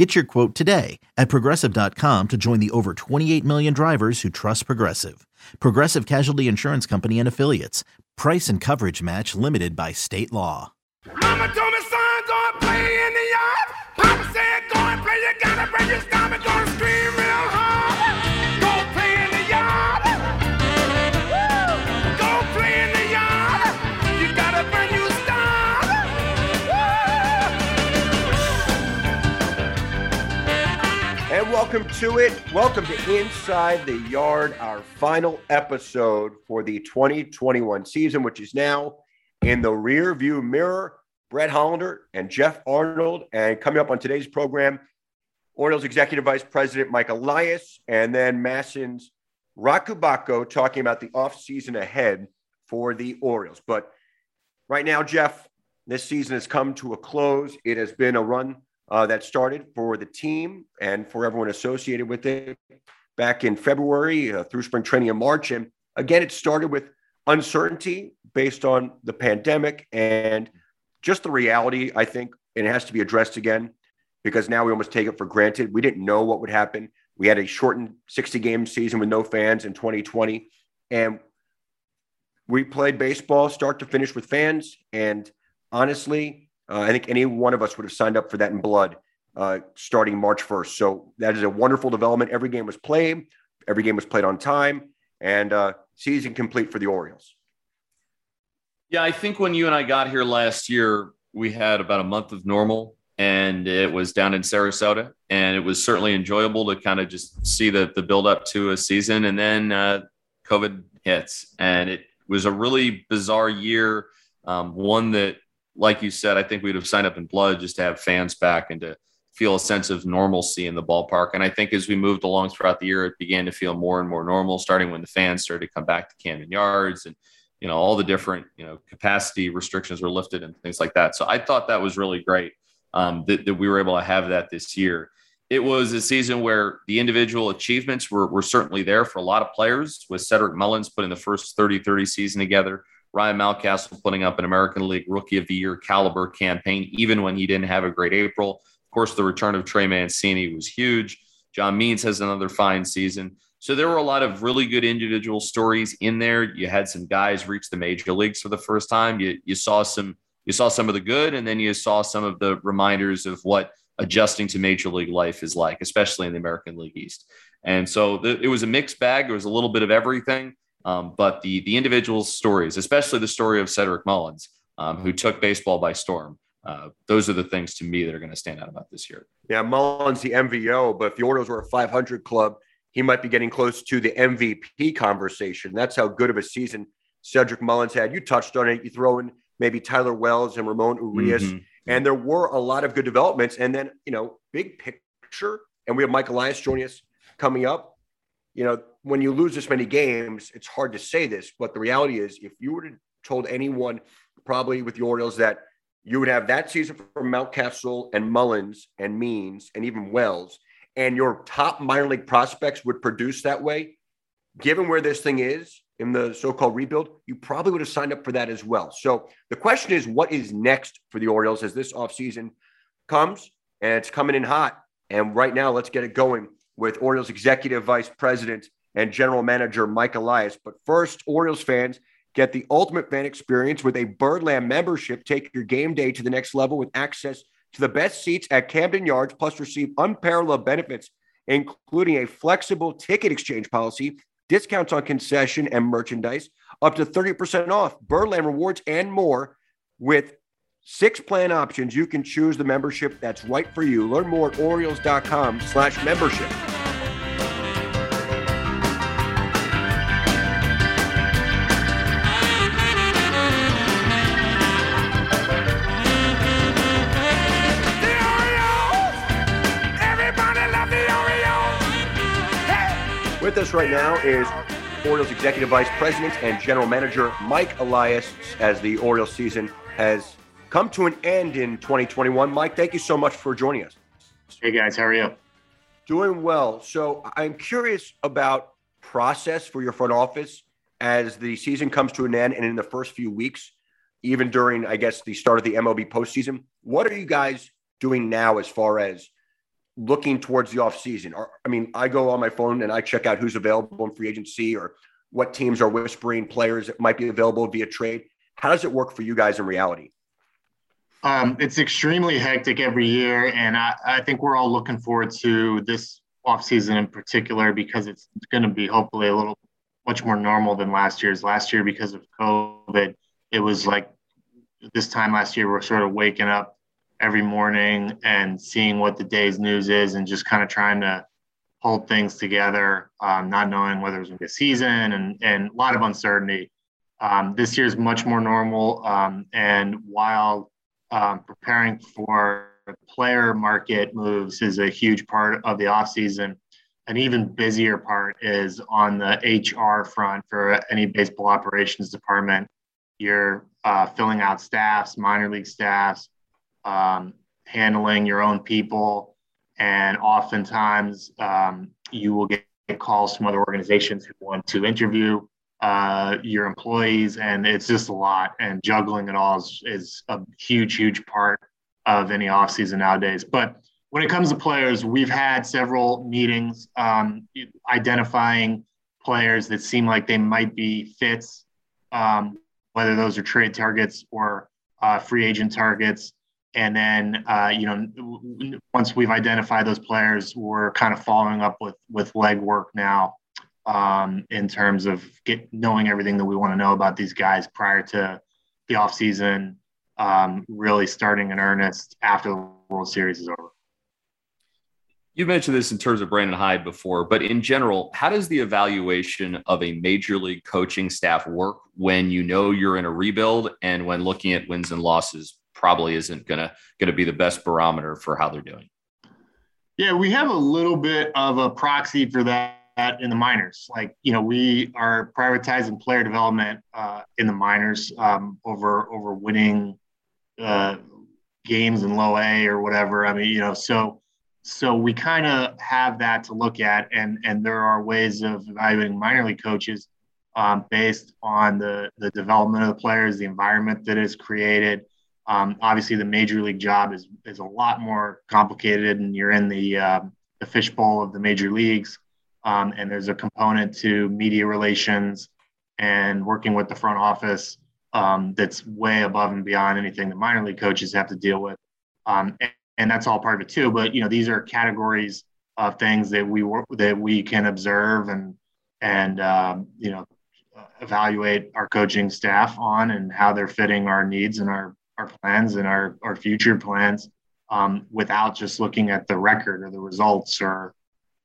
Get your quote today at progressive.com to join the over 28 million drivers who trust Progressive. Progressive Casualty Insurance Company and Affiliates. Price and coverage match limited by state law. Mama told me, son, go and play in the yard. Papa said, go and play, you gotta break your stomach, go and scream welcome to it. Welcome to Inside the Yard, our final episode for the 2021 season, which is now in the rear view mirror. Brett Hollander and Geoff Arnold. And coming up on today's program, Orioles Executive Vice President Mike Elias, and then MASN's Rakubako talking about the offseason ahead for the Orioles. But right now, Geoff, this season has come to a close. It has been a run uh, that started for the team and for everyone associated with it back in February uh, through spring training in March. And again, it started with uncertainty based on the pandemic and just the reality, I think, and it has to be addressed again because now we almost take it for granted. We didn't know what would happen. We had a shortened 60 game season with no fans in 2020. And we played baseball start to finish with fans. And honestly, uh, I think any one of us would have signed up for that in blood uh, starting March 1st. So that is a wonderful development. Every game was played, every game was played on time, and uh, season complete for the Orioles. Yeah, I think when you and I got here last year, we had about a month of normal and it was down in Sarasota. And it was certainly enjoyable to kind of just see the, the build up to a season. And then uh, COVID hits and it was a really bizarre year. Um, one that, like you said, I think we'd have signed up in blood just to have fans back and to feel a sense of normalcy in the ballpark. And I think as we moved along throughout the year, it began to feel more and more normal, starting when the fans started to come back to Camden Yards and you know all the different you know capacity restrictions were lifted and things like that so i thought that was really great um, that, that we were able to have that this year it was a season where the individual achievements were, were certainly there for a lot of players with cedric mullins putting the first 30-30 season together ryan mountcastle putting up an american league rookie of the year caliber campaign even when he didn't have a great april of course the return of trey mancini was huge john means has another fine season so there were a lot of really good individual stories in there. You had some guys reach the major leagues for the first time. You you saw some you saw some of the good, and then you saw some of the reminders of what adjusting to major league life is like, especially in the American League East. And so the, it was a mixed bag. It was a little bit of everything. Um, but the the individual stories, especially the story of Cedric Mullins, um, who took baseball by storm, uh, those are the things to me that are going to stand out about this year. Yeah, Mullins the MVO, but if the Orioles were a 500 club, he might be getting close to the MVP conversation. That's how good of a season Cedric Mullins had. You touched on it. You throw in maybe Tyler Wells and Ramon Urias, mm-hmm. and there were a lot of good developments. And then, you know, big picture, and we have Mike Elias joining us coming up. You know, when you lose this many games, it's hard to say this, but the reality is, if you were to told anyone, probably with the Orioles, that you would have that season from Mountcastle and Mullins and Means and even Wells – and your top minor league prospects would produce that way, given where this thing is in the so-called rebuild, you probably would have signed up for that as well. So the question is, what is next for the Orioles as this offseason comes? And it's coming in hot. And right now, let's get it going with Orioles executive vice president and general manager Mike Elias. But first, Orioles fans get the ultimate fan experience with a Birdland membership. Take your game day to the next level with access to the best seats at Camden Yards, plus receive unparalleled benefits, including a flexible ticket exchange policy, discounts on concession and merchandise, up to 30% off, Birdland rewards, and more. With six plan options, you can choose the membership that's right for you. Learn more at Orioles.com slash membership. Us right now is Orioles Executive Vice President and General Manager Mike Elias as the Orioles season has come to an end in 2021. Mike, thank you so much for joining us. Hey guys, how are you? Doing well. So I'm curious about process for your front office as the season comes to an end and in the first few weeks, even during, I guess, the start of the MLB postseason. What are you guys doing now as far as looking towards the offseason? I mean, I go on my phone and I check out who's available in free agency or what teams are whispering players that might be available via trade. How does it work for you guys in reality? Um, it's extremely hectic every year, and I, I, think we're all looking forward to this offseason in particular because it's going to be hopefully a little much more normal than last year's. Last year, because of COVID, it was like this time last year, we're sort of waking up every morning and seeing what the day's news is and just kind of trying to hold things together, um, not knowing whether it was going to be a season and, and a lot of uncertainty. Um, this year is much more normal. Um, and while um, preparing for player market moves is a huge part of the offseason. An even busier part is on the HR front for any baseball operations department. You're uh, filling out staffs, minor league staffs, um, handling your own people, and oftentimes um, you will get calls from other organizations who want to interview uh, your employees, and it's just a lot. And juggling it all is, is a huge, huge part of any offseason nowadays. But when it comes to players, we've had several meetings um, identifying players that seem like they might be fits, um, whether those are trade targets or uh, free agent targets. And then, uh, you know, once we've identified those players, we're kind of following up with with legwork now um, in terms of get knowing everything that we want to know about these guys prior to the offseason um, really starting in earnest after the World Series is over. You mentioned this in terms of Brandon Hyde before, but in general, how does the evaluation of a major league coaching staff work when you know you're in a rebuild and when looking at wins and losses probably isn't gonna gonna be the best barometer for how they're doing? Yeah, we have a little bit of a proxy for that in the minors. Like, you know, we are prioritizing player development uh, in the minors um, over over winning uh, games in low A or whatever. I mean, you know, so so we kind of have that to look at, and and there are ways of evaluating minor league coaches um, based on the the development of the players, the environment that is created. Um, obviously, the major league job is is a lot more complicated, and you're in the uh, the fishbowl of the major leagues. Um, and there's a component to media relations and working with the front office um, that's way above and beyond anything the minor league coaches have to deal with. Um, and, and, that's all part of it too. But you know, these are categories of things that we work that we can observe and and um, you know evaluate our coaching staff on and how they're fitting our needs and our our plans and our our future plans um, without just looking at the record or the results or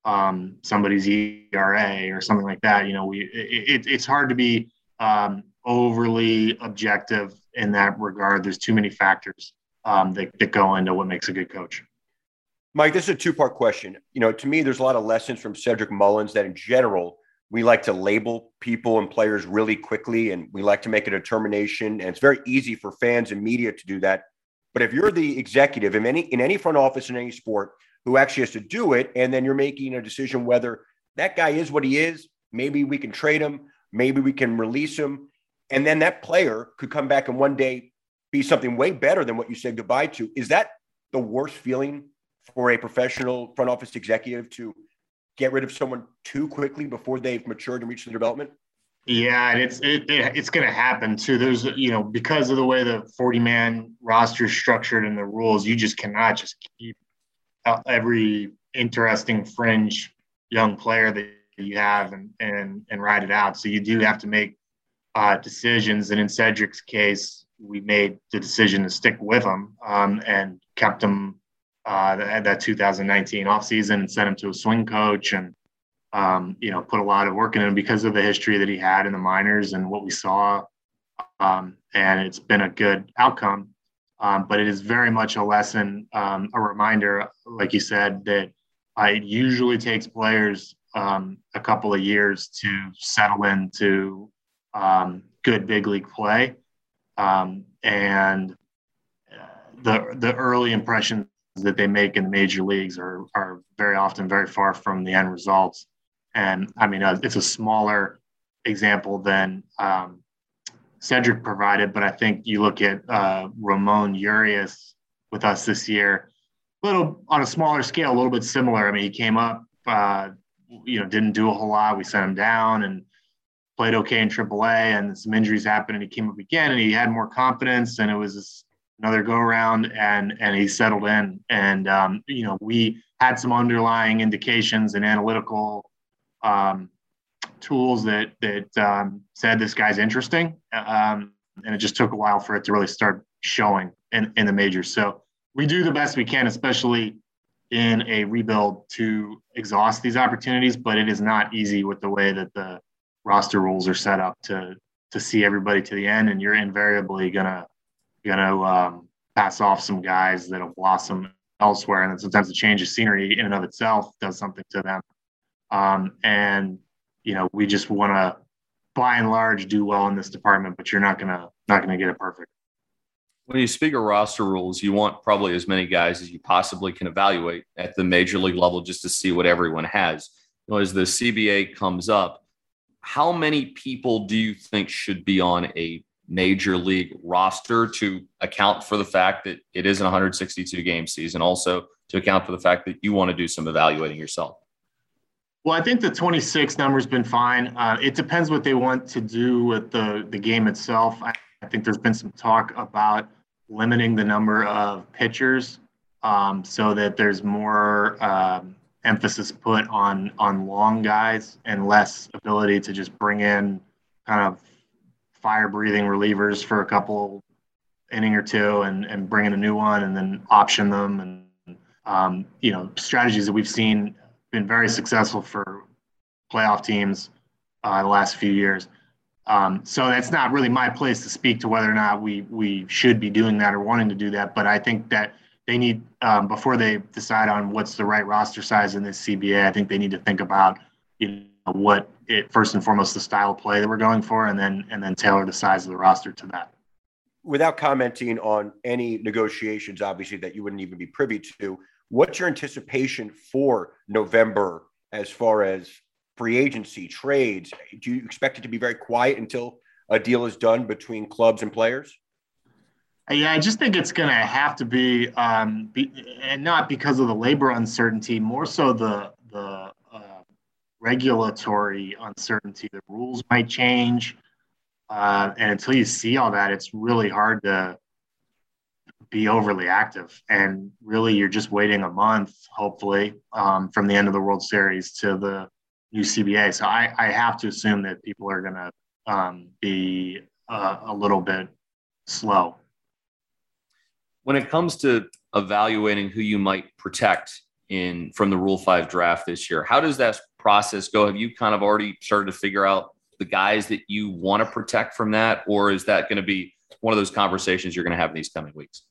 um, somebody's ERA or something like that. You know, we it, it's hard to be um, overly objective in that regard. There's too many factors um, that, that go into what makes a good coach. Mike, this is a two part question. You know, to me, there's a lot of lessons from Cedric Mullins that in general, we like to label people and players really quickly and we like to make a determination. And it's very easy for fans and media to do that. But if you're the executive in any in any front office in any sport who actually has to do it, and then you're making a decision whether that guy is what he is, maybe we can trade him, maybe we can release him. And then that player could come back and one day be something way better than what you said goodbye to. Is that the worst feeling for a professional front office executive to get rid of someone too quickly before they've matured and reached the development? Yeah, and it's it, it it's going to happen too. There's you know because of the way the 40 man roster is structured and the rules, you just cannot just keep every interesting fringe young player that you have and and and ride it out. So you do have to make uh, decisions. And in Cedric's case, we made the decision to stick with him um, and kept him uh, that, that 2019 offseason and sent him to a swing coach and, um, you know, put a lot of work in him because of the history that he had in the minors and what we saw. Um, and it's been a good outcome. Um, but it is very much a lesson, um, a reminder, like you said, that uh, it usually takes players um, a couple of years to settle into um, good big league play. And uh, the the early impressions that they make in the major leagues are are very often very far from the end results. And I mean, uh, it's a smaller example than um, Cedric provided, but I think you look at uh, Ramon Urias with us this year, a little on a smaller scale, a little bit similar. I mean, he came up, uh, you know, didn't do a whole lot. We sent him down and played okay in AAA, and some injuries happened, and he came up again, and he had more confidence, and it was another go around, and and he settled in, and um, you know, we had some underlying indications and analytical. Um, tools that that um, said this guy's interesting, um, and it just took a while for it to really start showing in, in the majors. So we do the best we can, especially in a rebuild, to exhaust these opportunities. But it is not easy with the way that the roster rules are set up to to see everybody to the end, and you're invariably gonna gonna um, pass off some guys that'll blossom elsewhere, and then sometimes the change of scenery in and of itself does something to them. Um, and you know, we just want to, by and large, do well in this department. But you're not gonna not gonna get it perfect. When you speak of roster rules, you want probably as many guys as you possibly can evaluate at the major league level just to see what everyone has. You know, as the CBA comes up, how many people do you think should be on a major league roster to account for the fact that it is an 162 game season, also to account for the fact that you want to do some evaluating yourself? Well, I think the 26 number's been fine. Uh, it depends what they want to do with the, the game itself. I, I think there's been some talk about limiting the number of pitchers um, so that there's more um, emphasis put on on long guys and less ability to just bring in kind of fire breathing relievers for a couple inning or two and, and bring in a new one and then option them and um, you know strategies that we've seen been very successful for playoff teams uh, the last few years. Um, so that's not really my place to speak to whether or not we we should be doing that or wanting to do that. But I think that they need um, before they decide on what's the right roster size in this CBA. I think they need to think about you know what it first and foremost the style of play that we're going for, and then and then tailor the size of the roster to that. Without commenting on any negotiations, obviously that you wouldn't even be privy to, What's your anticipation for November as far as free agency, trades? Do you expect it to be very quiet until a deal is done between clubs and players? Yeah, I just think it's going to have to be, um, be, and not because of the labor uncertainty, more so the the regulatory uncertainty. The rules might change, uh, and until you see all that, it's really hard to be overly active. And really, you're just waiting a month, hopefully, um, from the end of the World Series to the new CBA. So I, I have to assume that people are going to um, be uh, a little bit slow. When it comes to evaluating who you might protect in from the Rule Five draft this year, how does that process go? Have you kind of already started to figure out the guys that you want to protect from that, or is that going to be one of those conversations you're going to have in these coming weeks?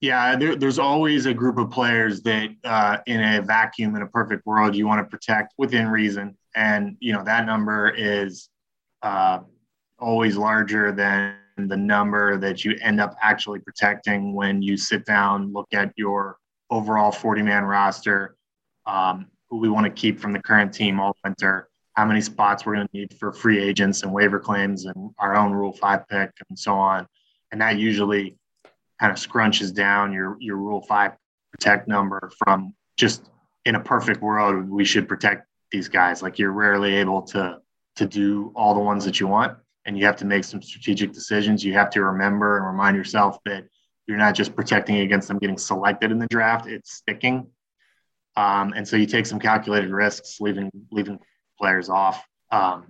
Yeah, there, there's always a group of players that, uh, in a vacuum, in a perfect world, you want to protect within reason, and you know that number is uh, always larger than the number that you end up actually protecting when you sit down, look at your overall 40-man roster, um, who we want to keep from the current team all winter, how many spots we're going to need for free agents and waiver claims, and our own Rule Five pick, and so on, and that usually kind of scrunches down your your Rule Five protect number from just in a perfect world we should protect these guys. Like you're rarely able to to do all the ones that you want, and you have to make some strategic decisions. You have to remember and remind yourself that you're not just protecting against them getting selected in the draft; it's sticking. Um, and so you take some calculated risks, leaving leaving players off, um,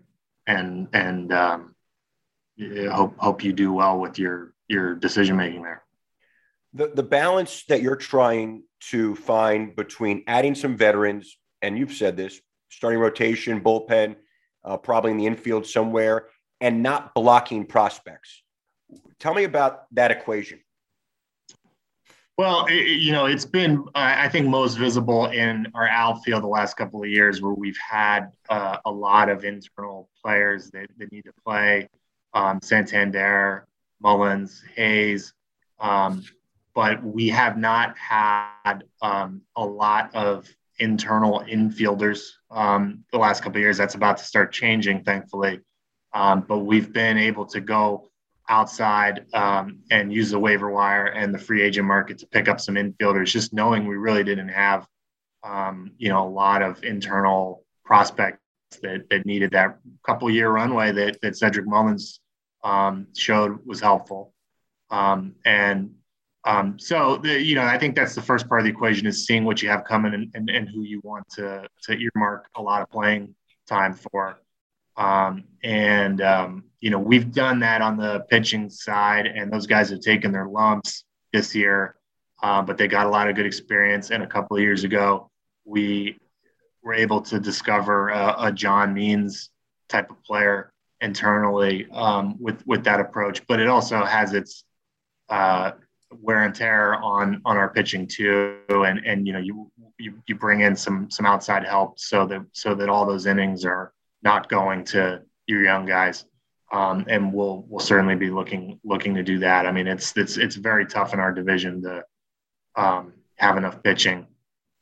and and um, hope hope you do well with your your decision making there the, the balance that you're trying to find between adding some veterans, and you've said this, starting rotation, bullpen, uh, probably in the infield somewhere, and not blocking prospects. Tell me about that equation. Well, it, you know, it's been, I think, most visible in our outfield the last couple of years where we've had uh, a lot of internal players that, that need to play um, Santander, Mullins, Hayes. Um, but we have not had um, a lot of internal infielders um, the last couple of years. That's about to start changing, thankfully. Um, but we've been able to go outside um, and use the waiver wire and the free agent market to pick up some infielders, just knowing we really didn't have, um, you know, a lot of internal prospects that, that needed that couple year runway that, that Cedric Mullins um, showed was helpful. Um, and um, so, the, you know, I think that's the first part of the equation is seeing what you have coming and, and, and who you want to, to earmark a lot of playing time for. Um, and, um, you know, we've done that on the pitching side, and those guys have taken their lumps this year, uh, but they got a lot of good experience. And a couple of years ago, we were able to discover a, a John Means type of player internally um, with with that approach. But it also has its uh, wear and tear on on our pitching too, and and you know you you, you bring in some some outside help so that so that all those innings are not going to your young guys. Um, and we'll we'll certainly be looking looking to do that. I mean, it's it's it's very tough in our division to um, have enough pitching,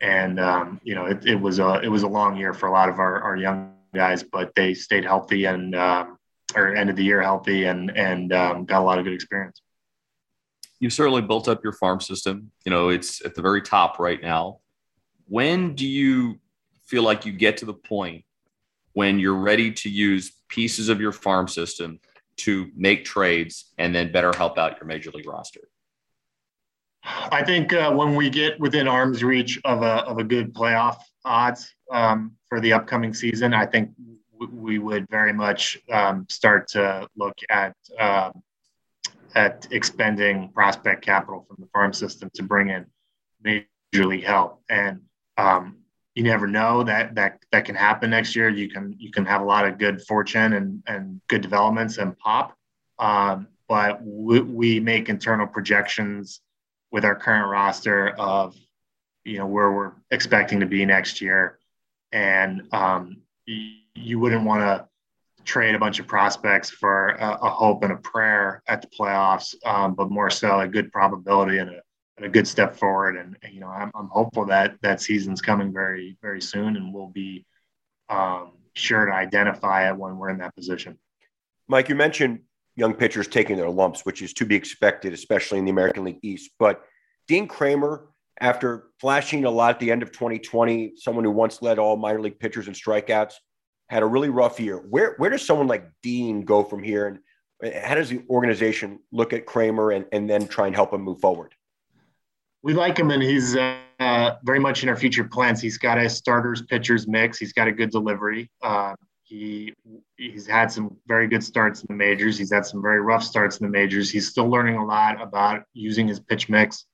and um, you know it, it was a it was a long year for a lot of our, our young guys, but they stayed healthy and um, or ended the year healthy and and um, got a lot of good experience. You've certainly built up your farm system. You know, it's at the very top right now. When do you feel like you get to the point when you're ready to use pieces of your farm system to make trades and then better help out your major league roster? I think uh, when we get within arm's reach of a, of a good playoff odds um, for the upcoming season, I think w- we would very much um, start to look at uh, at expending prospect capital from the farm system to bring in major league help. And um, you never know that that that can happen next year. You can you can have a lot of good fortune and and good developments and pop. Um, but we, we make internal projections with our current roster of you know where we're expecting to be next year, and um, you, wouldn't want to trade a bunch of prospects for a, a, hope and a prayer at the playoffs, um, but more so a good probability and a a good step forward. And, you know, I'm, I'm hopeful that that season's coming very, very soon and we'll be um, sure to identify it when we're in that position. Mike, you mentioned young pitchers taking their lumps, which is to be expected, especially in the American League East. But Dean Kremer, after flashing a lot at the end of 2020, someone who once led all minor league pitchers in strikeouts, had a really rough year. Where where does someone like Dean go from here, and how does the organization look at Kremer and, and then try and help him move forward? We like him, and he's uh, very much in our future plans. He's got a starters pitchers mix. He's got a good delivery. Uh, he he's had some very good starts in the majors. He's had some very rough starts in the majors. He's still learning a lot about using his pitch mix,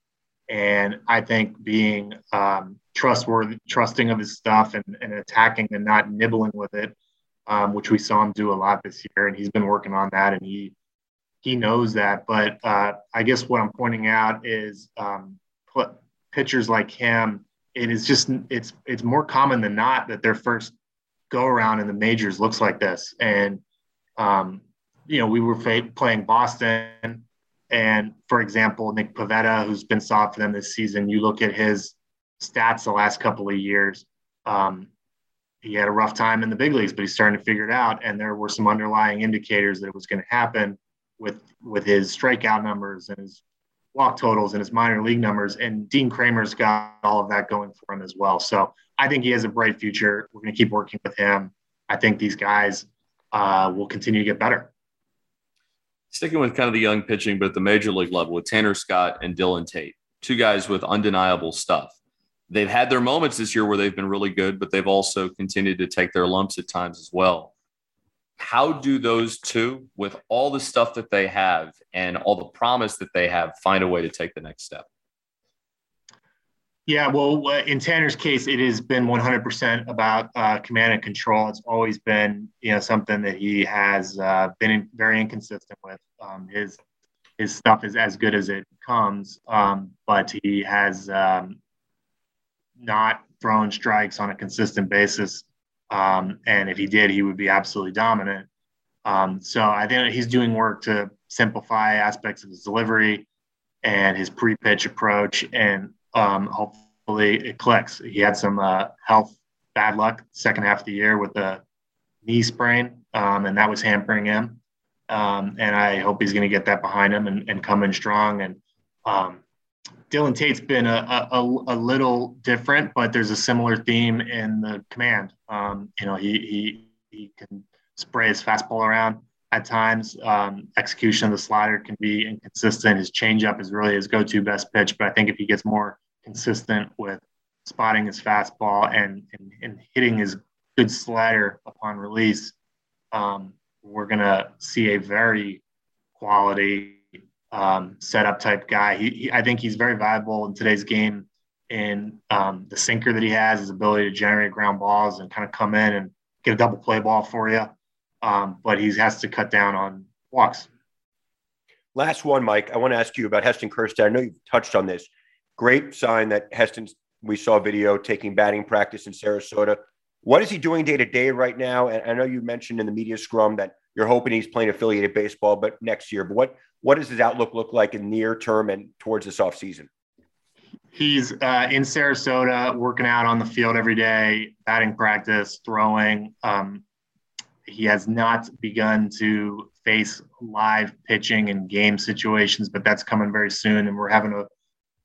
and I think being um, trustworthy, trusting of his stuff, and, and attacking and not nibbling with it, um, which we saw him do a lot this year. And he's been working on that, and he he knows that. But uh, I guess what I'm pointing out is um, pitchers like him, it is just it's it's more common than not that their first go around in the majors looks like this. And um, you know, we were playing Boston, and for example, Nick Pivetta, who's been solid for them this season. You look at his stats the last couple of years. Um, he had a rough time in the big leagues, but he's starting to figure it out. And there were some underlying indicators that it was going to happen with with his strikeout numbers and his walk totals and his minor league numbers. And Dean Kremer's got all of that going for him as well. So I think he has a bright future. We're going to keep working with him. I think these guys uh, will continue to get better. Sticking with kind of the young pitching, but at the major league level with Tanner Scott and Dylan Tate, two guys with undeniable stuff. They've had their moments this year where they've been really good, but they've also continued to take their lumps at times as well how do those two, with all the stuff that they have and all the promise that they have, find a way to take the next step? Yeah, well, in Tanner's case, it has been 100% about uh, command and control. It's always been, you know, something that he has uh, been in, very inconsistent with. Um, his his stuff is as good as it comes, um, but he has um, not thrown strikes on a consistent basis. Um, and if he did, he would be absolutely dominant. Um, so I think he's doing work to simplify aspects of his delivery and his pre-pitch approach, and um, hopefully it clicks. He had some uh, health bad luck second half of the year with a knee sprain, um, and that was hampering him. Um, and I hope he's going to get that behind him and, and come in strong. And um, Dylan Tate's been a, a, a, little different, but there's a similar theme in the command. Um, you know, he, he, he can spray his fastball around at times. Um, execution of the slider can be inconsistent. His changeup is really his go-to best pitch, but I think if he gets more consistent with spotting his fastball and, and, and hitting his good slider upon release, um, we're going to see a very quality um, setup type guy. He, he, I think he's very valuable in today's game in um, the sinker that he has, his ability to generate ground balls and kind of come in and get a double play ball for you. Um, but he has to cut down on walks. Last one, Mike. I want to ask you about Heston Kjerstad. I know you've touched on this. Great sign that Heston's. We saw video taking batting practice in Sarasota. What is he doing day to day right now? And I know you mentioned in the media scrum that you're hoping he's playing affiliated baseball, but next year. But what what does his outlook look like in near term and towards this offseason? He's uh, in Sarasota, working out on the field every day, batting practice, throwing. Um, he has not begun to face live pitching and game situations, but that's coming very soon. And we're having a,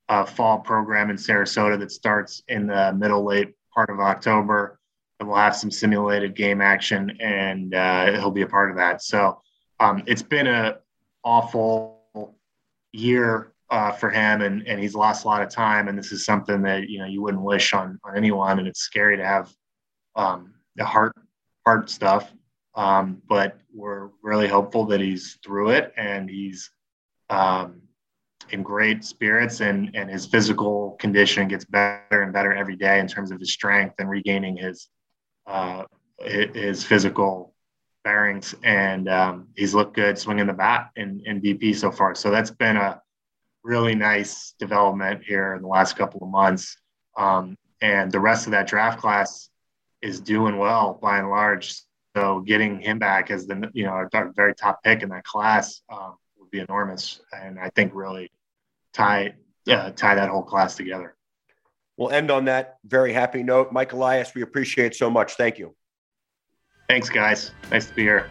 a fall program in Sarasota that starts in the middle late part of October and we'll have some simulated game action, and uh, he'll be a part of that. So um, it's been a awful year uh, for him, and and he's lost a lot of time. And this is something that you know you wouldn't wish on on anyone, and it's scary to have um, the heart heart stuff. Um, but we're really hopeful that he's through it, and he's um, in great spirits and and his physical condition gets better and better every day in terms of his strength and regaining his uh, his physical bearings, and um, he's looked good swinging the bat in, in BP so far. So that's been a really nice development here in the last couple of months. Um, and the rest of that draft class is doing well by and large. So getting him back as the you know our very top pick in that class um, would be enormous, and I think really tie uh, tie that whole class together. We'll end on that very happy note. Mike Elias, we appreciate it so much. Thank you. Thanks, guys. Nice to be here.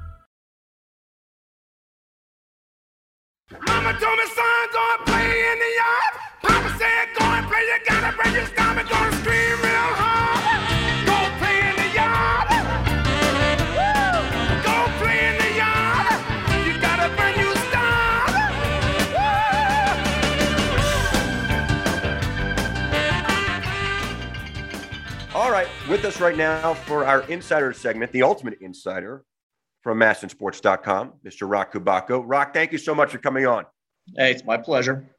Mama told me, son, go and play in the yard. Papa said, go and play. You gotta break your stomach, gonna scream real hard. Go play in the yard. Go play in the yard. You got a brand new start. All right, with us right now for our insider segment, the Ultimate Insider, from MASNsports.com, Mr. Roch Kubatko. Roch, thank you so much for coming on. Hey, it's my pleasure.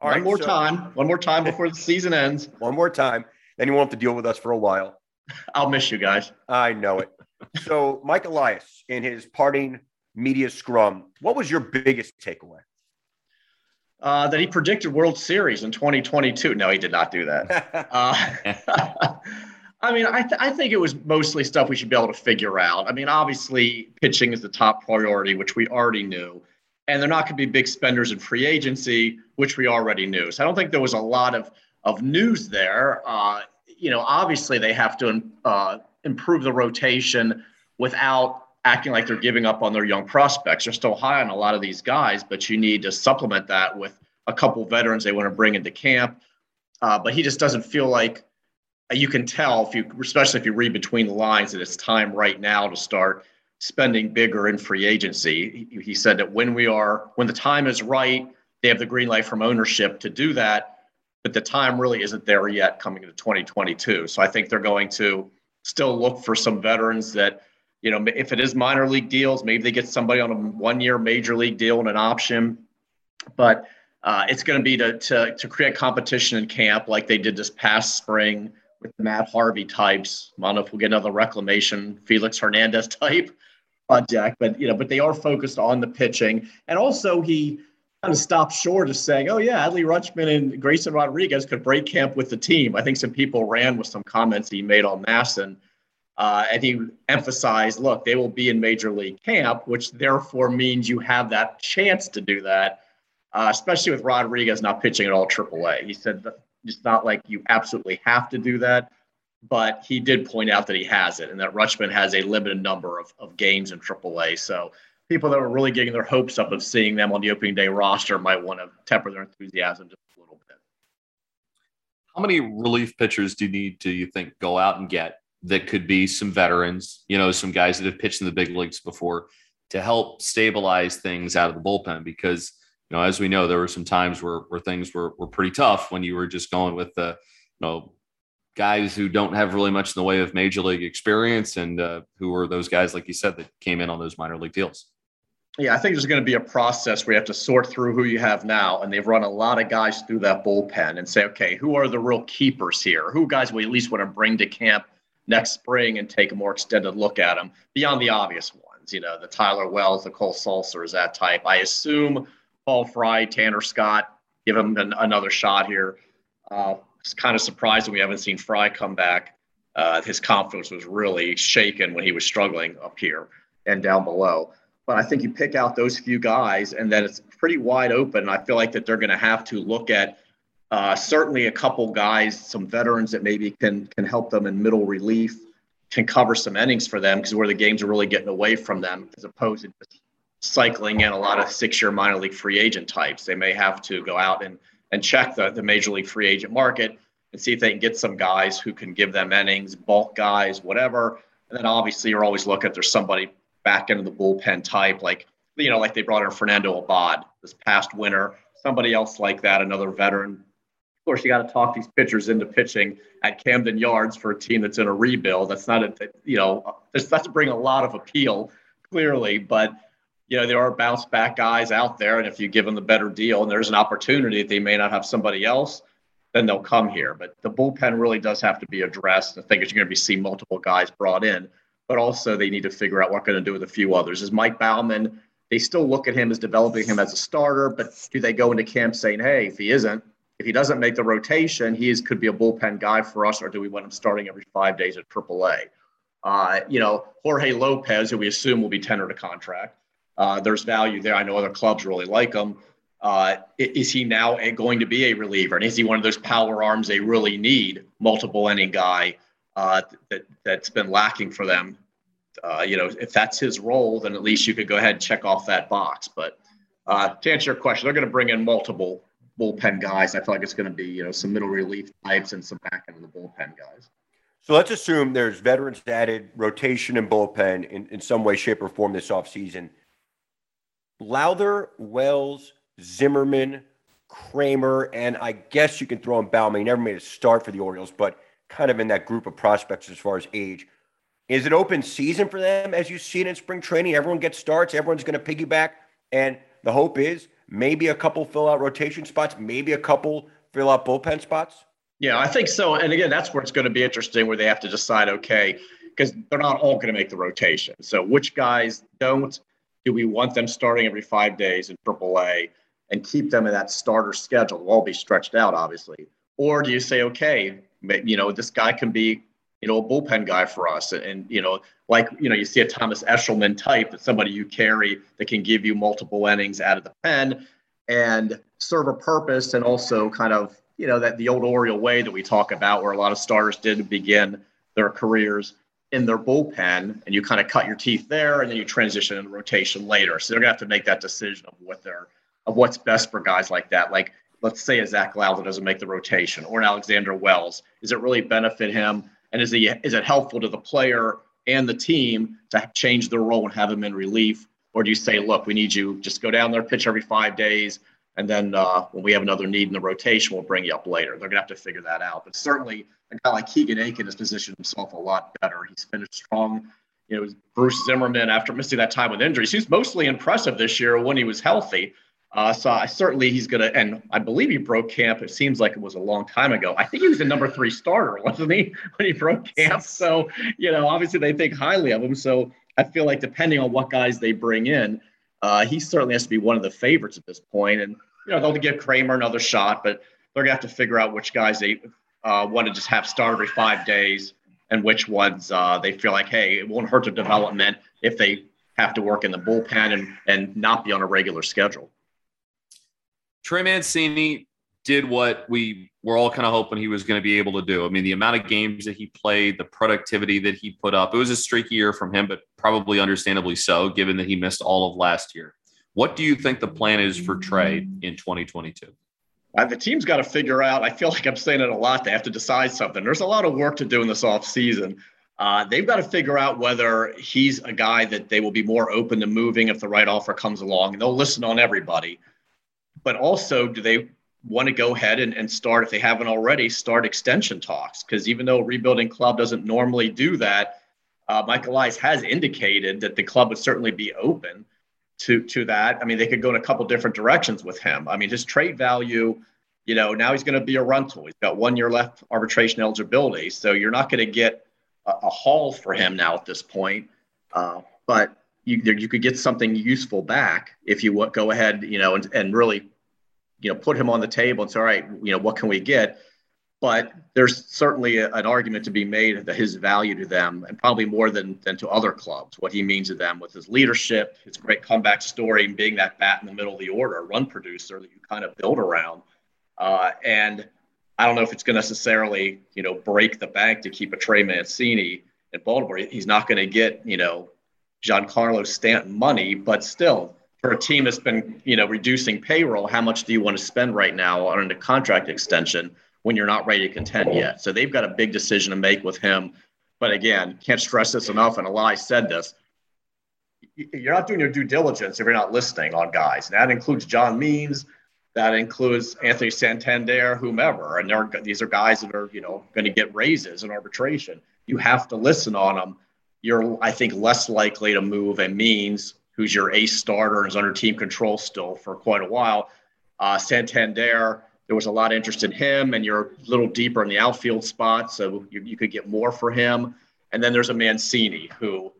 All one right, more so, time. One more time before the season ends. One more time. Then you won't have to deal with us for a while. I'll miss you guys. I know it. so, Mike Elias, in his parting media scrum, what was your biggest takeaway? Uh, that he predicted World Series in 2022. No, he did not do that. uh, I mean, I, th- I think it was mostly stuff we should be able to figure out. I mean, obviously, pitching is the top priority, which we already knew. And they're not going to be big spenders in free agency, which we already knew. So I don't think there was a lot of of news there. Uh, you know, obviously they have to uh, improve the rotation without acting like they're giving up on their young prospects. They're still high on a lot of these guys, but you need to supplement that with a couple veterans they want to bring into camp. Uh, but he just doesn't feel like you can tell if you, especially if you read between the lines, that it's time right now to start spending bigger in free agency. He, he said that when we are, when the time is right, they have the green light from ownership to do that. But the time really isn't there yet coming into 2022. So I think they're going to still look for some veterans that, you know, if it is minor league deals, maybe they get somebody on a one year major league deal and an option. But uh, it's going to be to, to, to create competition in camp like they did this past spring with the Matt Harvey types. I don't know if we'll get another reclamation Felix Hernandez type project, but you know, but they are focused on the pitching. And also he kind of stopped short of saying, oh yeah, Adley Rutschman and Grayson Rodriguez could break camp with the team. I think some people ran with some comments he made on MASN. Uh, and he emphasized, look, they will be in major league camp, which therefore means you have that chance to do that, uh, especially with Rodriguez not pitching at all AAA. He said it's not like you absolutely have to do that, but he did point out that he has it and that Rutschman has a limited number of, of games in AAA. So people that were really getting their hopes up of seeing them on the opening day roster might want to temper their enthusiasm just a little bit. How many relief pitchers do you need do you think go out and get that could be some veterans, you know, some guys that have pitched in the big leagues before to help stabilize things out of the bullpen because know, as we know, there were some times where where things were were pretty tough when you were just going with the, you know, guys who don't have really much in the way of major league experience and uh, who were those guys, like you said, that came in on those minor league deals. Yeah, I think there's going to be a process where you have to sort through who you have now, and they've run a lot of guys through that bullpen and say, okay, who are the real keepers here? Who guys we at least want to bring to camp next spring and take a more extended look at them beyond the obvious ones, you know, the Tyler Wells, the Cole Sulsers, that type. I assume Paul Fry, Tanner Scott, give him an, another shot here. Uh, it's kind of surprising we haven't seen Fry come back. Uh, his confidence was really shaken when he was struggling up here and down below. But I think you pick out those few guys, and then it's pretty wide open. I feel like that they're going to have to look at uh, certainly a couple guys, some veterans that maybe can can help them in middle relief, can cover some innings for them because where the games are really getting away from them, as opposed to just cycling in a lot of six-year minor league free agent types. They may have to go out and and check the, the major league free agent market and see if they can get some guys who can give them innings, bulk guys, whatever. And then obviously you're always looking there's somebody back into the bullpen type, like you know, like they brought in Fernando Abad this past winter, somebody else like that, another veteran. Of course, you got to talk these pitchers into pitching at Camden Yards for a team that's in a rebuild. That's not a, you know, that's to bring a lot of appeal, clearly, but you know, there are bounce back guys out there. And if you give them the better deal and there's an opportunity that they may not have somebody else, then they'll come here. But the bullpen really does have to be addressed. I think you're going to be seeing multiple guys brought in, but also they need to figure out what going to do with a few others. Is Mike Baumann, they still look at him as developing him as a starter, but do they go into camp saying, hey, if he isn't, if he doesn't make the rotation, he is, could be a bullpen guy for us, or do we want him starting every five days at AAA? Uh, you know, Jorge Lopez, who we assume will be tendered a contract, uh, there's value there. I know other clubs really like him. Uh, is he now going to be a reliever? And is he one of those power arms they really need, multiple inning guy uh, that that's been lacking for them? Uh, you know, if that's his role, then at least you could go ahead and check off that box. But uh, to answer your question, they're going to bring in multiple bullpen guys. I feel like it's going to be you know some middle relief types and some back end of the bullpen guys. So let's assume there's veterans added, rotation and bullpen in, in some way, shape, or form this offseason – Lowther, Wells, Zimmermann, Kremer, and I guess you can throw in Baumann. He never made a start for the Orioles, but kind of in that group of prospects as far as age. Is it open season for them as you see it in spring training? Everyone gets starts, everyone's going to piggyback, and the hope is maybe a couple fill out rotation spots, maybe a couple fill out bullpen spots. Yeah, I think so. And again, that's where it's going to be interesting where they have to decide okay, because they're not all going to make the rotation. So which guys don't? Do we want them starting every five days in AAA and keep them in that starter schedule? They'll all be stretched out, obviously. Or do you say, okay, you know, this guy can be, you know, a bullpen guy for us, and, you know, like you know, you see a Thomas Eshelman type, that somebody you carry that can give you multiple innings out of the pen and serve a purpose, and also kind of you know, that the old Oriole way that we talk about, where a lot of starters did begin their careers in their bullpen, and you kind of cut your teeth there, and then you transition into rotation later. So they're gonna have to make that decision of what they're of what's best for guys like that. Like let's say a Zach Lowther doesn't make the rotation, or an Alexander Wells. Does it really benefit him? And is he is it helpful to the player and the team to change their role and have him in relief? Or do you say, look, we need you just go down there, pitch every five days, and then uh, when we have another need in the rotation, we'll bring you up later. They're going to have to figure that out. But certainly, a guy like Keegan Akin has positioned himself a lot better. He's finished strong. You know, Bruce Zimmermann, after missing that time with injuries, he's mostly impressive this year when he was healthy. Uh, so I certainly he's going to, and I believe he broke camp. It seems like it was a long time ago. I think he was the number three starter, wasn't he, when he broke camp? So, you know, obviously they think highly of him. So I feel like depending on what guys they bring in, uh, he certainly has to be one of the favorites at this point. And, you know, they'll give Kremer another shot, but they're going to have to figure out which guys they uh, want to just have start every five days and which ones uh, they feel like, hey, it won't hurt their development if they have to work in the bullpen and, and not be on a regular schedule. Trey Mancini did what we were all kind of hoping he was going to be able to do. I mean, the amount of games that he played, the productivity that he put up, it was a streaky year from him, but probably understandably so, given that he missed all of last year. What do you think the plan is for Trey in 2022? Uh, the team's got to figure out. I feel like I'm saying it a lot. They have to decide something. There's a lot of work to do in this offseason. Uh, they've got to figure out whether he's a guy that they will be more open to moving if the right offer comes along. And they'll listen on everybody but also do they want to go ahead and, and start if they haven't already start extension talks. Because even though rebuilding club doesn't normally do that uh, michael Elias has indicated that the club would certainly be open to to that. I mean they could go in a couple different directions with him. I mean his trade value you know now he's going to be a rental. He's got one year left arbitration eligibility so you're not going to get a, a, haul for him now at this point. Uh, but you, you could get something useful back if you go ahead, you know, and, and really you know, put him on the table and say, all right, you know, what can we get? But there's certainly a, an argument to be made that his value to them, and probably more than than to other clubs, what he means to them with his leadership, his great comeback story, and being that bat in the middle of the order, a run producer that you kind of build around. Uh, and I don't know if it's going to necessarily, you know, break the bank to keep a Trey Mancini in Baltimore. He's not going to get, you know, Giancarlo Stanton money, but still, for a team that's been, you know, reducing payroll, how much do you want to spend right now on a contract extension when you're not ready to contend yet? So they've got a big decision to make with him. But again, can't stress this enough. And Eli said this: you're not doing your due diligence if you're not listening on guys. And that includes John Means, that includes Anthony Santander, whomever. And they're, these are guys that are, you know, going to get raises in arbitration. You have to listen on them. You're, I think, less likely to move a Means who's your ace starter and is under team control still for quite a while. Uh, Santander, there was a lot of interest in him, and you're a little deeper in the outfield spot, so you, you could get more for him. And then there's a Mancini who,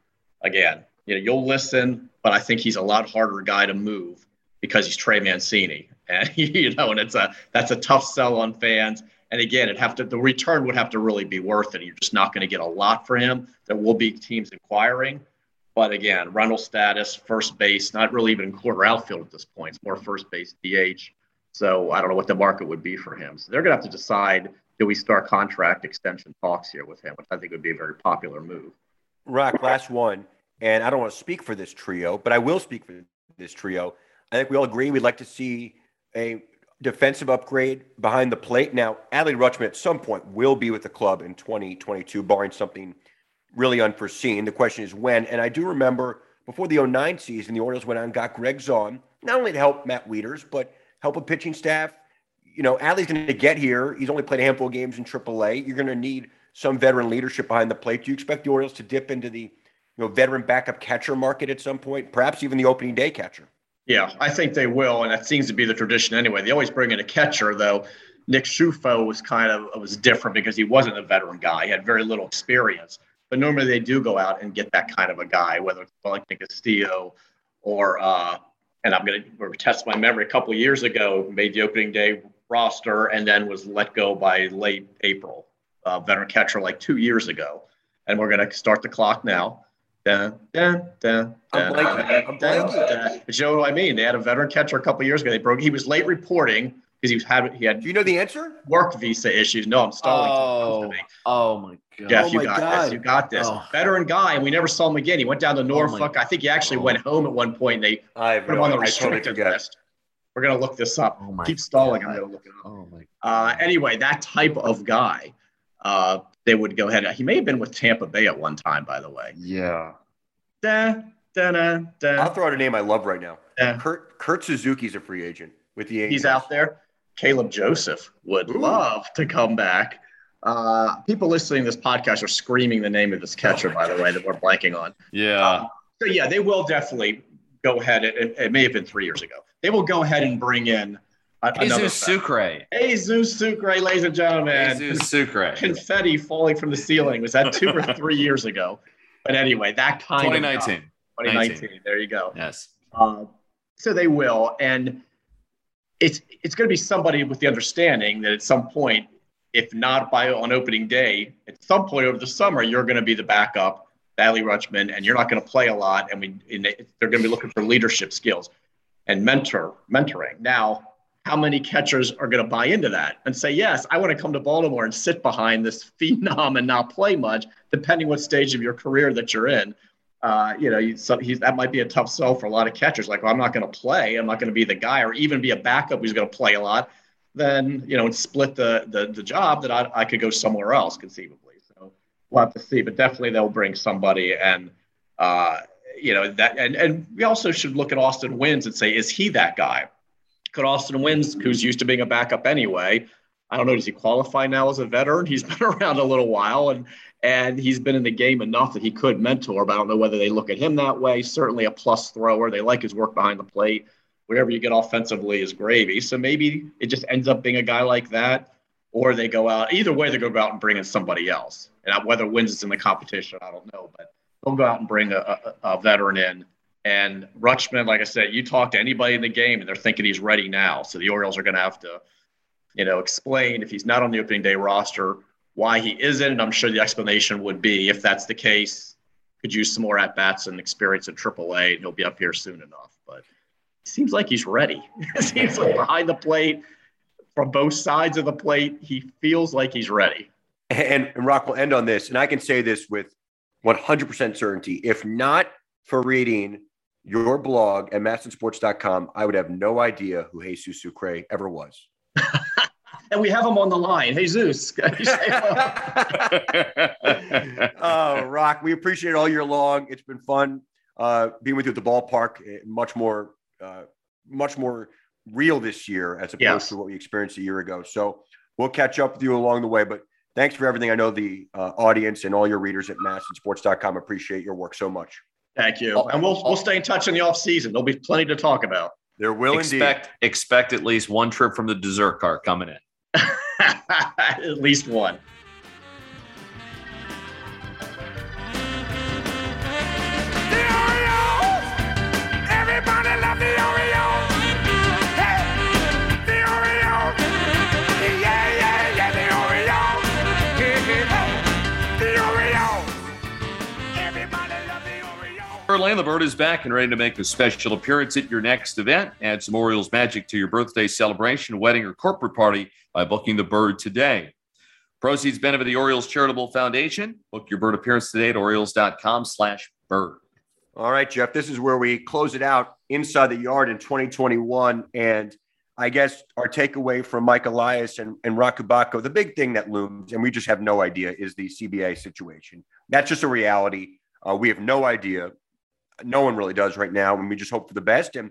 again, you know, you'll listen, but I think he's a lot harder guy to move because he's Trey Mancini, and you know, and it's a that's a tough sell on fans. And again, it have to the return would have to really be worth it. You're just not going to get a lot for him. There will be teams inquiring, but again, rental status, first base, not really even quarter outfield at this point. It's more first base, DH. So I don't know what the market would be for him. So they're going to have to decide do we start contract extension talks here with him, which I think would be a very popular move. Roch, last one. And I don't want to speak for this trio, but I will speak for this trio. I think we all agree we'd like to see a defensive upgrade behind the plate. Now, Adley Rutschman at some point will be with the club in 2022, barring something really unforeseen. The question is when. And I do remember before the 09 season, the Orioles went out and got Greg Zaun, not only to help Matt Wieters, but help a pitching staff. You know, Adley's going to get here. He's only played a handful of games in AAA. You're going to need some veteran leadership behind the plate. Do you expect the Orioles to dip into the you know veteran backup catcher market at some point, perhaps even the opening day catcher? Yeah, I think they will, and that seems to be the tradition anyway. They always bring in a catcher, though. Nick Ciuffo was kind of was different because he wasn't a veteran guy; he had very little experience. But normally they do go out and get that kind of a guy, whether it's like Castillo or, uh, and I'm going to test my memory. A couple of years ago, made the opening day roster and then was let go by late April. Uh, veteran catcher like two years ago, and we're going to start the clock now. Dun, dun, dun, I'm blanking. I'm blanking. But you know what I mean? They had a veteran catcher a couple years ago. They broke. He was late reporting because he had he had Do you know the answer? work visa issues. No, I'm stalling. Oh, oh my god. Geoff, Oh you got God. this. You got this. Oh. Veteran guy, and we never saw him again. He went down to my- Norfolk. I think he actually Oh. went home at one point. They I put him on the restricted list. We're gonna look this up. Oh my Keep stalling. I'm God. gonna look it up. Oh my. Uh, anyway, that type of guy, uh, they would go ahead. He may have been with Tampa Bay at one time, by the way. Yeah. Da, da, da, da. I'll throw out a name I love right now. Yeah. Kurt Kurt Suzuki's a free agent with the Angels. He's out there. Caleb Joseph would Ooh. love to come back. Uh, people listening to this podcast are screaming the name of this catcher, by the way, that we're blanking on. Yeah. So yeah, they will definitely go ahead. It, it may have been three years ago. They will go ahead and bring in a, another. Jesus Sucre. Jesus Sucre, ladies and gentlemen. Jesus Sucre. Confetti falling from the ceiling. Was that two or three years ago? But anyway, that kind of 2019. 2019. There you go. Yes. Uh, so they will, and it's it's going to be somebody with the understanding that at some point, if not by on opening day, at some point over the summer, you're going to be the backup, Adley Rutschman, and you're not going to play a lot, and we and they- they're going to be looking for leadership skills and mentor mentoring. Now, how many catchers are going to buy into that and say, yes, I want to come to Baltimore and sit behind this phenom and not play much, depending what stage of your career that you're in uh, you know, you, so that might be a tough sell for a lot of catchers. Like, well, I'm not going to play. I'm not going to be the guy, or even be a backup who's going to play a lot. Then, you know, and split the the, the job that I, I could go somewhere else conceivably. So we'll have to see, but definitely they'll bring somebody, and uh, you know that, and and we also should look at Austin Wynns and say, is he that guy? Could Austin Wynns, who's used to being a backup anyway, I don't know, does he qualify now as a veteran? He's been around a little while, and and he's been in the game enough that he could mentor, but I don't know whether they look at him that way. Certainly a plus thrower. They like his work behind the plate. Whatever you get offensively is gravy. So maybe it just ends up being a guy like that, or they go out. Either way, they go out and bring in somebody else. And whether Wynns is in the competition, I don't know, but they'll go out and bring a, a, a veteran in. And Rutschman, like I said, you talk to anybody in the game and they're thinking he's ready now. So the Orioles are going to have to, you know, explain if he's not on the opening day roster why he isn't. I'm sure the explanation would be if that's the case, could use some more at bats and experience in AAA, and he'll be up here soon enough. But it seems like he's ready. it seems like behind the plate, from both sides of the plate, he feels like he's ready. And, and Roch will end on this, and I can say this with 100% certainty. If not for reading your blog at masnsports.com, I would have no idea who Jesus Sucre ever was. And we have him on the line. Jesus. oh, Roch, we appreciate it all year long. It's been fun uh, being with you at the ballpark. eh, Much more, uh, much more real this year as opposed Yes. to what we experienced a year ago. So we'll catch up with you along the way. But thanks for everything. I know the uh, audience and all your readers at masnsports.com appreciate your work so much. Thank you. And we'll, we'll stay in touch in the off season. There'll be plenty to talk about. There will expect expect at least one trip from the dessert cart coming in. At least one. The Orioles! Everybody love the Orioles! Hey! The Orioles! Yeah, yeah, yeah, the Orioles! Hey, hey, hey! The Orioles! Everybody love the Orioles! Orlando Bird is back and ready to make a special appearance at your next event. Add some Orioles magic to your birthday celebration, wedding, or corporate party by booking the Bird today. Proceeds benefit the Orioles Charitable Foundation. Book your bird appearance today at orioles.com slash bird. All right, Geoff, this is where we close it out inside the yard in 2021. And I guess our takeaway from Mike Elias and, and Roch Kubatko, the big thing that looms, and we just have no idea, is the CBA situation. That's just a reality. Uh, we have no idea. No one really does right now. And we just hope for the best. And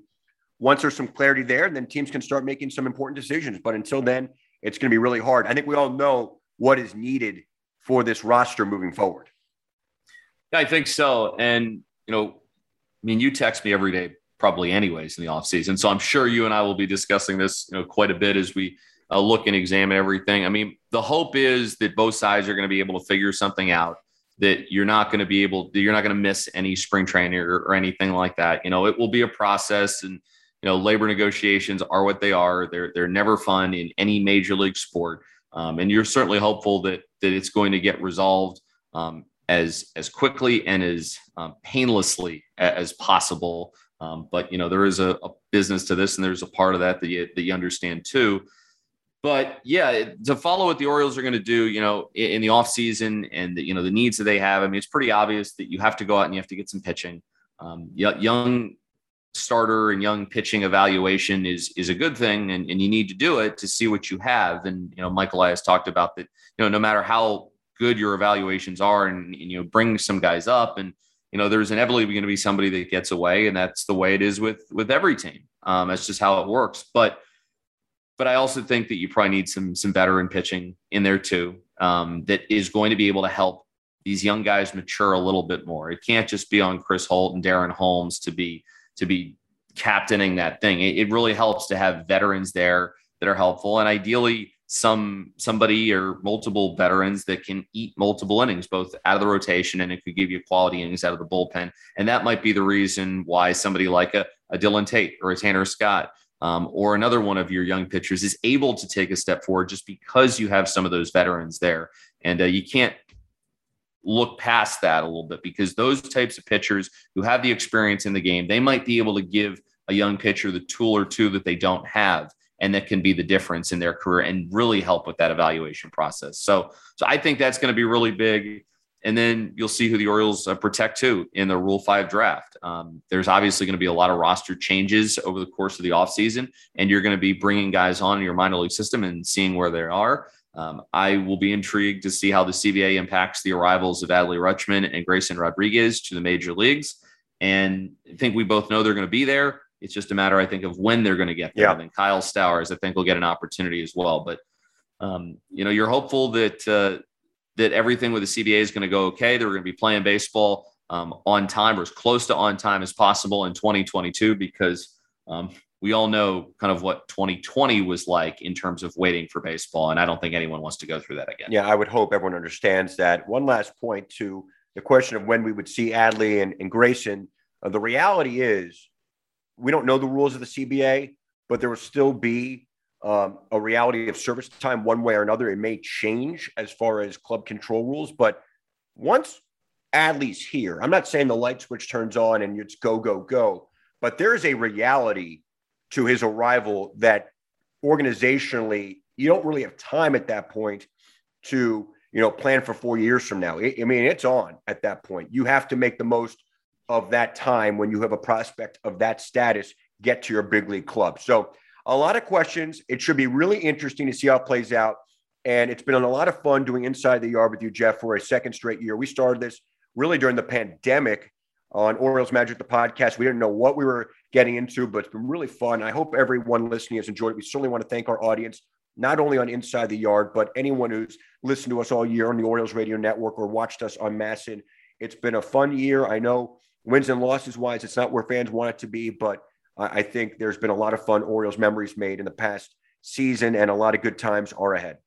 once there's some clarity there, then teams can start making some important decisions. But until then, it's going to be really hard. I think we all know what is needed for this roster moving forward. Yeah, I think so. And, you know, I mean, you text me every day, probably anyways, in the offseason. So I'm sure you and I will be discussing this, you know, quite a bit as we uh, look and examine everything. I mean, the hope is that both sides are going to be able to figure something out, that you're not going to be able, you're not going to miss any spring training or, or anything like that. You know, it will be a process and, you know, labor negotiations are what they are. They're, they're never fun in any major league sport. Um, and you're certainly hopeful that, that it's going to get resolved um, as as quickly and as um, painlessly as possible. Um, but you know there is a, a business to this, and there's a part of that that you, that you understand too. but yeah, to follow what the Orioles are going to do, you know, in the offseason and the, you know the needs that they have. I mean, it's pretty obvious that you have to go out and you have to get some pitching. Um, young starter and young pitching evaluation is is a good thing, and, and you need to do it to see what you have. And you know, Michael has talked about that. You know, no matter how good your evaluations are, and, and you know, bring some guys up, and you know, there's inevitably going to be somebody that gets away, and that's the way it is with with every team. Um, that's just how it works. But but I also think that you probably need some some veteran pitching in there too. Um, that is going to be able to help these young guys mature a little bit more. It can't just be on Chris Holt and Darren Holmes to be to be captaining that thing. It, it really helps to have veterans there that are helpful, and ideally some somebody or multiple veterans that can eat multiple innings, both out of the rotation and it could give you quality innings out of the bullpen. And that might be the reason why somebody like a, a Dylan Tate or a Tanner Scott um, or another one of your young pitchers is able to take a step forward just because you have some of those veterans there. And uh, you can't look past that a little bit because those types of pitchers who have the experience in the game, they might be able to give a young pitcher the tool or two that they don't have. And that can be the difference in their career and really help with that evaluation process. So, so I think that's going to be really big. And then you'll see who the Orioles uh, protect too in the Rule 5 draft. Um, there's obviously going to be a lot of roster changes over the course of the offseason, and you're going to be bringing guys on in your minor league system and seeing where they are. Um, I will be intrigued to see how the CBA impacts the arrivals of Adley Rutschman and Grayson Rodriguez to the major leagues. And I think we both know they're going to be there. It's just a matter, I think, of when they're going to get there. Yeah. And Kyle Stowers, I think, will get an opportunity as well. But um, you know, you're hopeful that uh, that everything with the CBA is going to go okay. They're going to be playing baseball um, on time or as close to on time as possible in 2022 because um, we all know kind of what 2020 was like in terms of waiting for baseball. And I don't think anyone wants to go through that again. Yeah, I would hope everyone understands that. One last point to the question of when we would see Adley and, and Grayson. Uh, the reality is, we don't know the rules of the CBA, but there will still be um, a reality of service time one way or another. It may change as far as club control rules, but once Adley's here, I'm not saying the light switch turns on and it's go, go, go, but there's a reality to his arrival that organizationally you don't really have time at that point to you know plan for four years from now. I mean, it's on at that point. You have to make the most of that time when you have a prospect of that status get to your big league club. So a lot of questions. It should be really interesting to see how it plays out. And it's been a lot of fun doing Inside the Yard with you, Geoff, for a second straight year. We started this really during the pandemic on Orioles Magic, the podcast. We didn't know what we were getting into, but it's been really fun. I hope everyone listening has enjoyed it. We certainly want to thank our audience, not only on Inside the Yard, but anyone who's listened to us all year on the Orioles Radio Network or watched us on MASN. It's been a fun year. I know wins and losses wise, it's not where fans want it to be, but I think there's been a lot of fun Orioles memories made in the past season, and a lot of good times are ahead.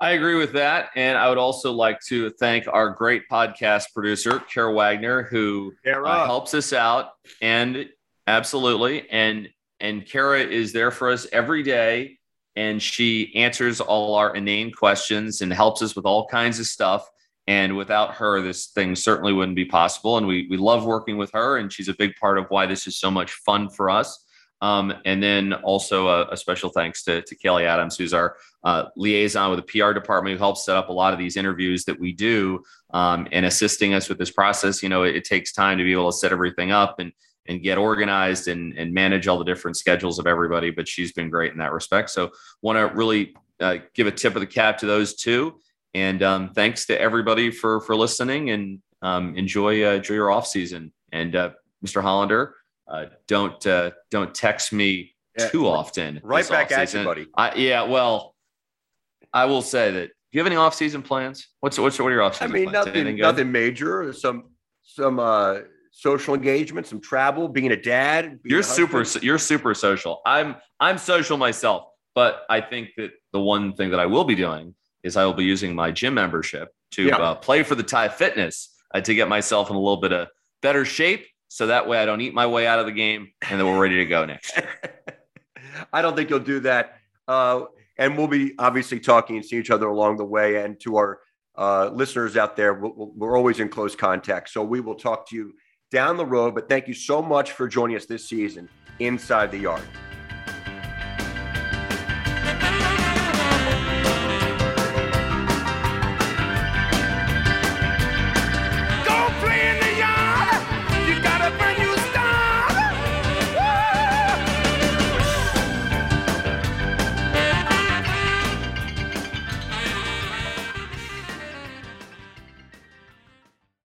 I agree with that. And I would also like to thank our great podcast producer, Kara Wagner, who uh, helps us out. And absolutely. And and Kara is there for us every day. And she answers all our inane questions and helps us with all kinds of stuff. And without her, this thing certainly wouldn't be possible. And we, we love working with her, and she's a big part of why this is so much fun for us. Um, and then also a, a, special thanks to, to Kelly Adams, who's our uh, liaison with the PR department, who helps set up a lot of these interviews that we do um, and assisting us with this process. You know, it, it, takes time to be able to set everything up and and get organized and, and manage all the different schedules of everybody. But she's been great in that respect. So want to really uh, give a tip of the cap to those two. And um, thanks to everybody for for listening and um, enjoy uh, enjoy your off season. And uh, Mr. Hollander, uh, don't uh, don't text me yeah, too often. Right back at you, buddy. I, yeah, well, I will say that. Do you have any off season plans? What's what's what are your off season? I mean, plans? nothing nothing major. Some some uh social engagement, some travel, being a dad. Being you're a super you're super social. I'm I'm social myself, but I think that the one thing that I will be doing is I will be using my gym membership to yeah. uh, play for the Thai Fitness uh, to get myself in a little bit of better shape. So that way I don't eat my way out of the game and then we're ready to go next year. I don't think you'll do that. Uh, and we'll be obviously talking and see each other along the way. And to our uh, listeners out there, we we're always in close contact. So we will talk to you down the road. But thank you so much for joining us this season inside the yard.